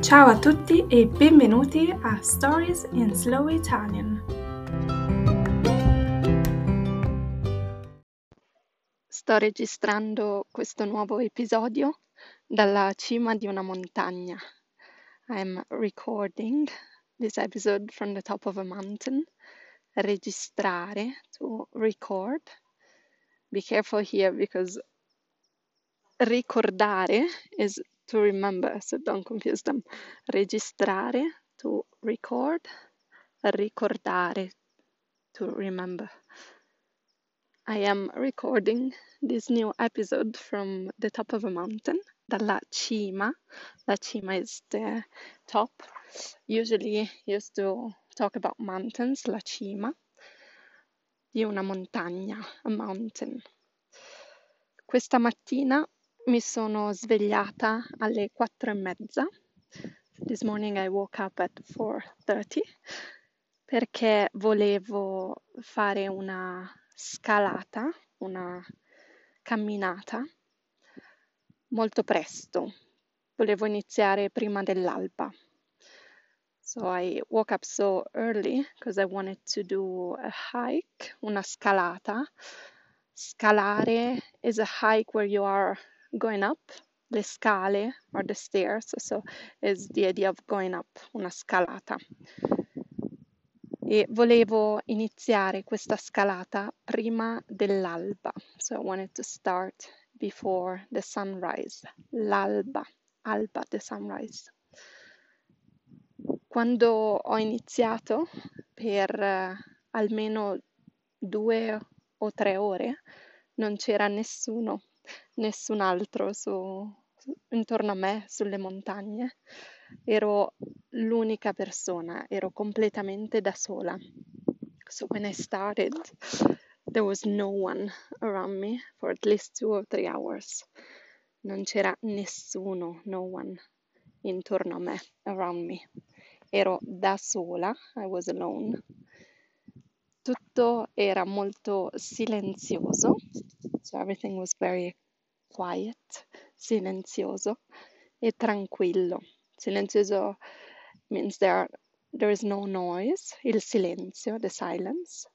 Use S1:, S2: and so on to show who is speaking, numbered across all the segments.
S1: Ciao a tutti e benvenuti a Stories in Slow Italian.
S2: Sto registrando questo nuovo episodio dalla cima di una montagna. I'm recording this episode from the top of a mountain. Registrare, to record. Be careful here because ricordare is to remember, so don't confuse them. Registrare, to record, ricordare, to remember. I am recording this new episode from the top of a mountain, dalla cima. La cima is the top. Usually used to talk about mountains, la cima, di una montagna, a mountain. Questa mattina mi sono svegliata alle quattro e mezza. This morning I woke up at 4:30 perché volevo fare una scalata, una camminata molto presto. Volevo iniziare prima dell'alba. So I woke up so early because I wanted to do a hike, una scalata. Scalare is a hike where you are going up le scale or the stairs, so is the idea of going up, una scalata. E volevo iniziare questa scalata prima dell'alba, so I wanted to start before the sunrise, l'alba, alba, the sunrise. Quando ho iniziato per uh, almeno due o tre ore non c'era nessuno nessun altro su, intorno a me, sulle montagne. Ero l'unica persona, ero completamente da sola. So when I started, there was no one around me for at least two or three hours. Non c'era nessuno, no one intorno a me, around me. Ero da sola, I was alone. Tutto era molto silenzioso, so everything was very quiet, silenzioso e tranquillo. Silenzioso means there, are, there is no noise, il silenzio, the silence.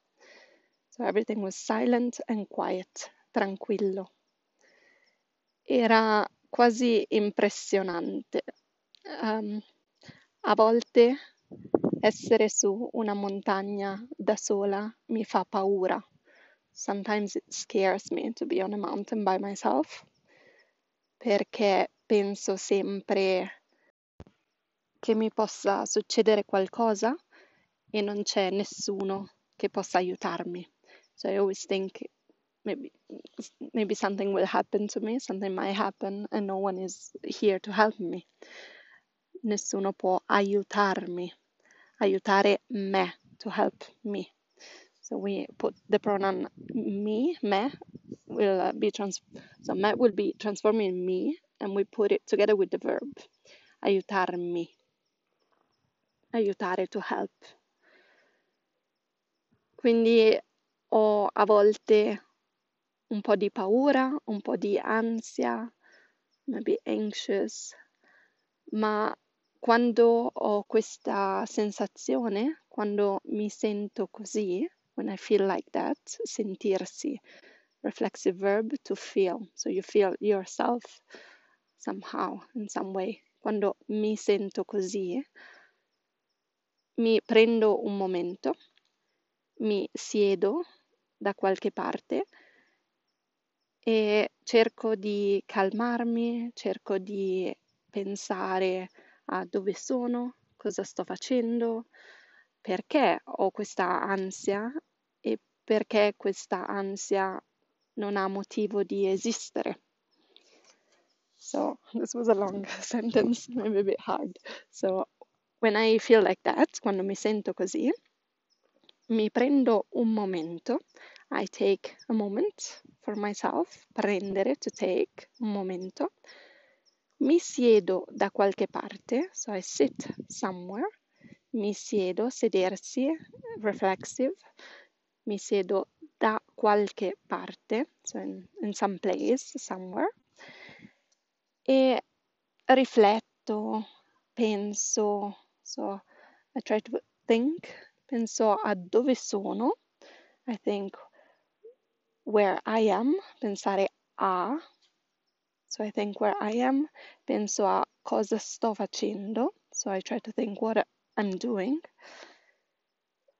S2: So everything was silent and quiet, tranquillo. Era quasi impressionante. Um, a volte essere su una montagna da sola mi fa paura. Sometimes it scares me to be on a mountain by myself perché penso sempre che mi possa succedere qualcosa e non c'è nessuno che possa aiutarmi. So I always think maybe maybe something will happen to me, something might happen and no one is here to help me. Nessuno può aiutarmi, aiutare me, to help me. So we put the pronoun me, me, will uh, be trans so me will be transforming me and we put it together with the verb aiutarmi. Aiutare to help. Quindi ho a volte un po' di paura un po' di ansia maybe anxious ma quando ho questa sensazione quando mi sento così when I feel like that sentirsi reflexive verb to feel. So you feel yourself somehow, in some way. Quando mi sento così, mi prendo un momento, mi siedo da qualche parte e cerco di calmarmi, cerco di pensare a dove sono, cosa sto facendo, perché ho questa ansia perché questa ansia non ha motivo di esistere. So this was a long sentence, maybe a bit hard. So when I feel like that, quando mi sento così, mi prendo un momento. I take a moment for myself, prendere, to take, un momento. Mi siedo da qualche parte, so I sit somewhere. Mi siedo, sedersi, reflexive. Mi siedo da qualche parte, so in, in some place, somewhere, e rifletto, penso, so I try to think, penso a dove sono, I think where I am, pensare a, so I think where I am, penso a cosa sto facendo, so I try to think what I'm doing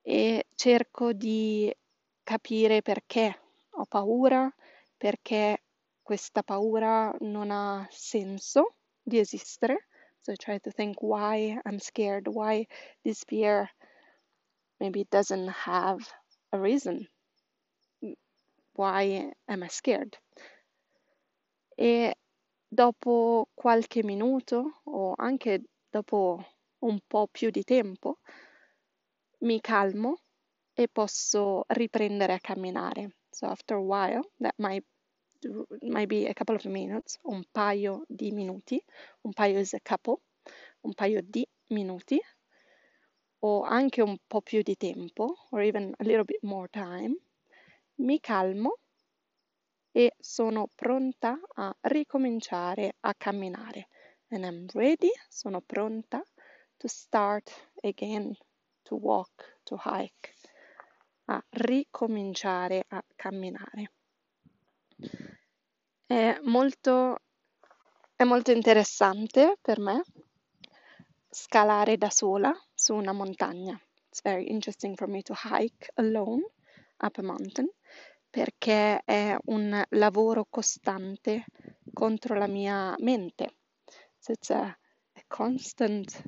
S2: e cerco di capire perché ho paura, perché questa paura non ha senso di esistere. So I try to think why I'm scared, why this fear maybe doesn't have a reason. Why am I scared? E dopo qualche minuto o anche dopo un po' più di tempo mi calmo e posso riprendere a camminare. So after a while, that might might be a couple of minutes, un paio di minuti, un paio is a couple, un paio di minuti, o anche un po' più di tempo, or even a little bit more time, mi calmo e sono pronta a ricominciare a camminare. And I'm ready, sono pronta to start again to walk, to hike, a ricominciare a camminare. È molto, è molto interessante per me scalare da sola su una montagna. It's very interesting for me to hike alone up a mountain perché è un lavoro costante contro la mia mente. So it's a, a constant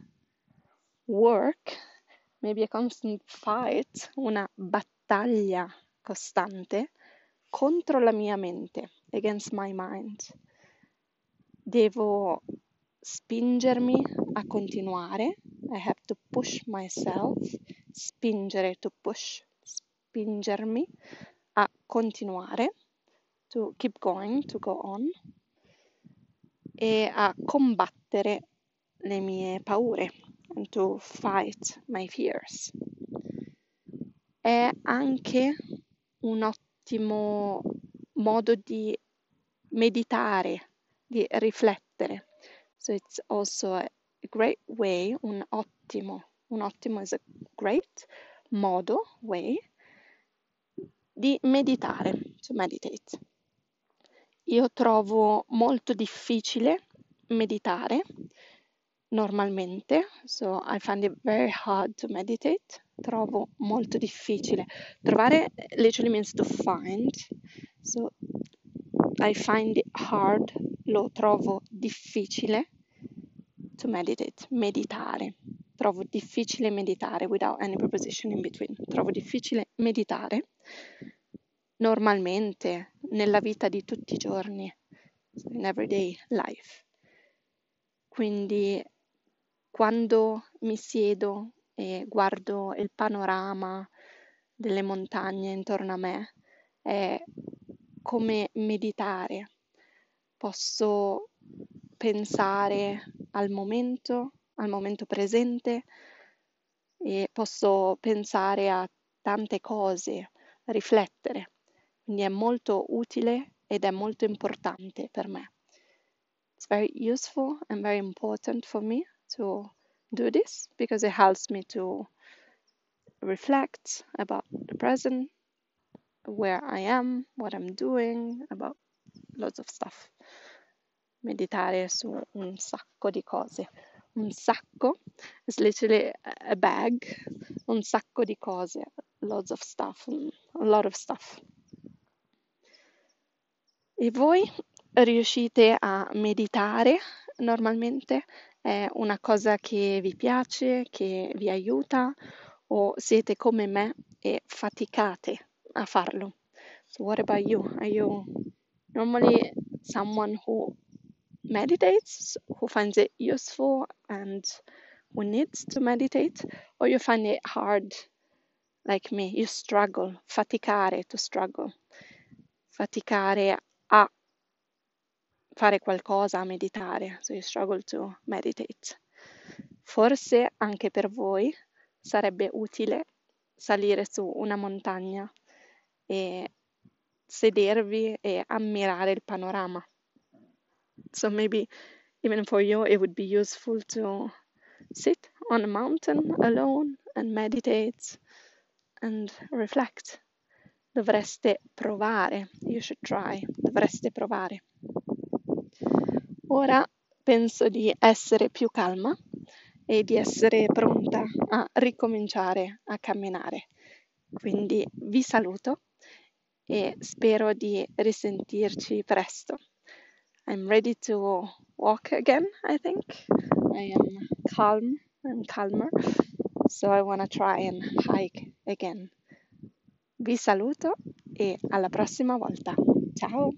S2: work, maybe a constant fight, una battaglia costante contro la mia mente, against my mind. Devo spingermi a continuare. I have to push myself, spingere to push, spingermi a continuare, to keep going, to go on, e a combattere le mie paure, and to fight my fears. È anche un ottimo modo di meditare, di riflettere. So it's also a great way, un ottimo, un ottimo is a great modo, way, di meditare, to meditate. Io trovo molto difficile meditare normalmente, so I find it very hard to meditate. Trovo molto difficile. Trovare literally means to find. So I find it hard, lo trovo difficile to meditate, meditare. Trovo difficile meditare without any preposition in between. Trovo difficile meditare normalmente nella vita di tutti i giorni, in everyday life. Quindi quando mi siedo e guardo il panorama delle montagne intorno a me, è come meditare. Posso pensare al momento, al momento presente e posso pensare a tante cose, riflettere. Quindi è molto utile ed è molto importante per me. It's very useful and very important for me to do this because it helps me to reflect about the present, where I am, what I'm doing, about lots of stuff. Meditare su un sacco di cose. Un sacco is literally a bag, un sacco di cose, lots of stuff, a lot of stuff. E voi riuscite a meditare normalmente? È una cosa che vi piace, che vi aiuta o siete come me e faticate a farlo? So what about you? Are you normally someone who meditates, who finds it useful and who needs to meditate, or you find it hard like me, you struggle, faticare to struggle, faticare a fare qualcosa, meditare, so you struggle to meditate. Forse anche per voi sarebbe utile salire su una montagna e sedervi e ammirare il panorama. So maybe even for you it would be useful to sit on a mountain alone and meditate and reflect. Dovreste provare. You should try. Dovreste provare. Ora penso di essere più calma e di essere pronta a ricominciare a camminare. Quindi vi saluto e spero di risentirci presto. I'm ready to walk again, I think. I am calm and calmer, so I want to try and hike again. Vi saluto e alla prossima volta. Ciao!